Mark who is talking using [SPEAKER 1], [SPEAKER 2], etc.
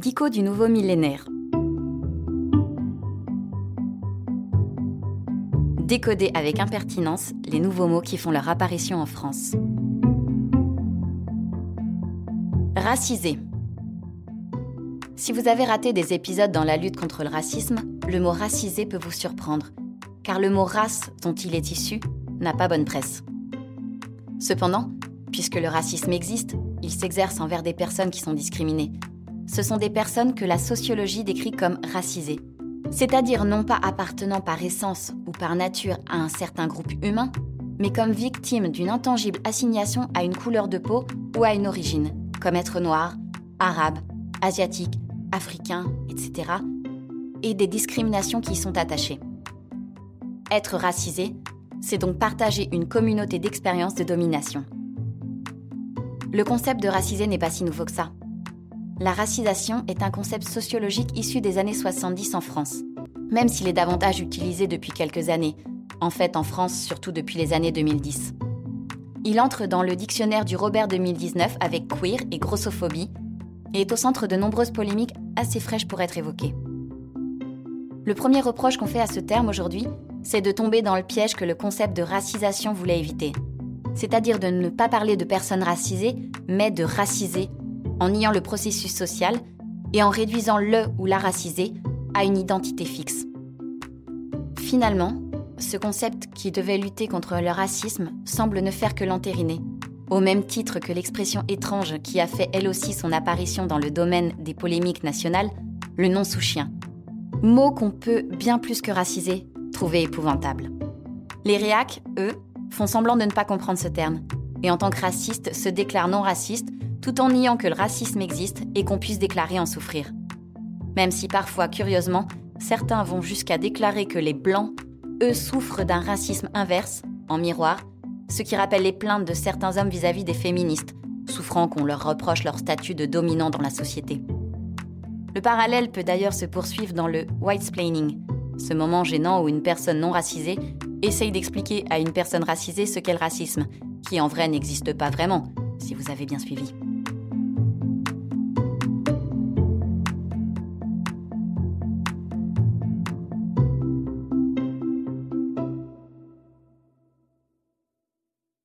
[SPEAKER 1] Dico du nouveau millénaire. Décoder avec impertinence les nouveaux mots qui font leur apparition en France. Racisé. Si vous avez raté des épisodes dans la lutte contre le racisme, le mot racisé peut vous surprendre, car le mot race dont il est issu n'a pas bonne presse. Cependant, puisque le racisme existe, il s'exerce envers des personnes qui sont discriminées. Ce sont des personnes que la sociologie décrit comme racisées, c'est-à-dire non pas appartenant par essence ou par nature à un certain groupe humain, mais comme victimes d'une intangible assignation à une couleur de peau ou à une origine, comme être noir, arabe, asiatique, africain, etc., et des discriminations qui y sont attachées. Être racisé, c'est donc partager une communauté d'expériences de domination. Le concept de racisé n'est pas si nouveau que ça. La racisation est un concept sociologique issu des années 70 en France, même s'il est davantage utilisé depuis quelques années, en fait en France surtout depuis les années 2010. Il entre dans le dictionnaire du Robert 2019 avec queer et grossophobie et est au centre de nombreuses polémiques assez fraîches pour être évoquées. Le premier reproche qu'on fait à ce terme aujourd'hui, c'est de tomber dans le piège que le concept de racisation voulait éviter c'est-à-dire de ne pas parler de personnes racisées, mais de raciser, en niant le processus social et en réduisant le ou la racisé à une identité fixe. Finalement, ce concept qui devait lutter contre le racisme semble ne faire que l'entériner, au même titre que l'expression étrange qui a fait elle aussi son apparition dans le domaine des polémiques nationales, le nom sous chien. Mot qu'on peut, bien plus que raciser, trouver épouvantable. Les réacs, eux, font semblant de ne pas comprendre ce terme, et en tant que racistes se déclarent non racistes tout en niant que le racisme existe et qu'on puisse déclarer en souffrir. Même si parfois, curieusement, certains vont jusqu'à déclarer que les blancs, eux, souffrent d'un racisme inverse, en miroir, ce qui rappelle les plaintes de certains hommes vis-à-vis des féministes, souffrant qu'on leur reproche leur statut de dominant dans la société. Le parallèle peut d'ailleurs se poursuivre dans le white-splaining, ce moment gênant où une personne non racisée essaye d'expliquer à une personne racisée ce qu'est le racisme, qui en vrai n'existe pas vraiment, si vous avez bien suivi.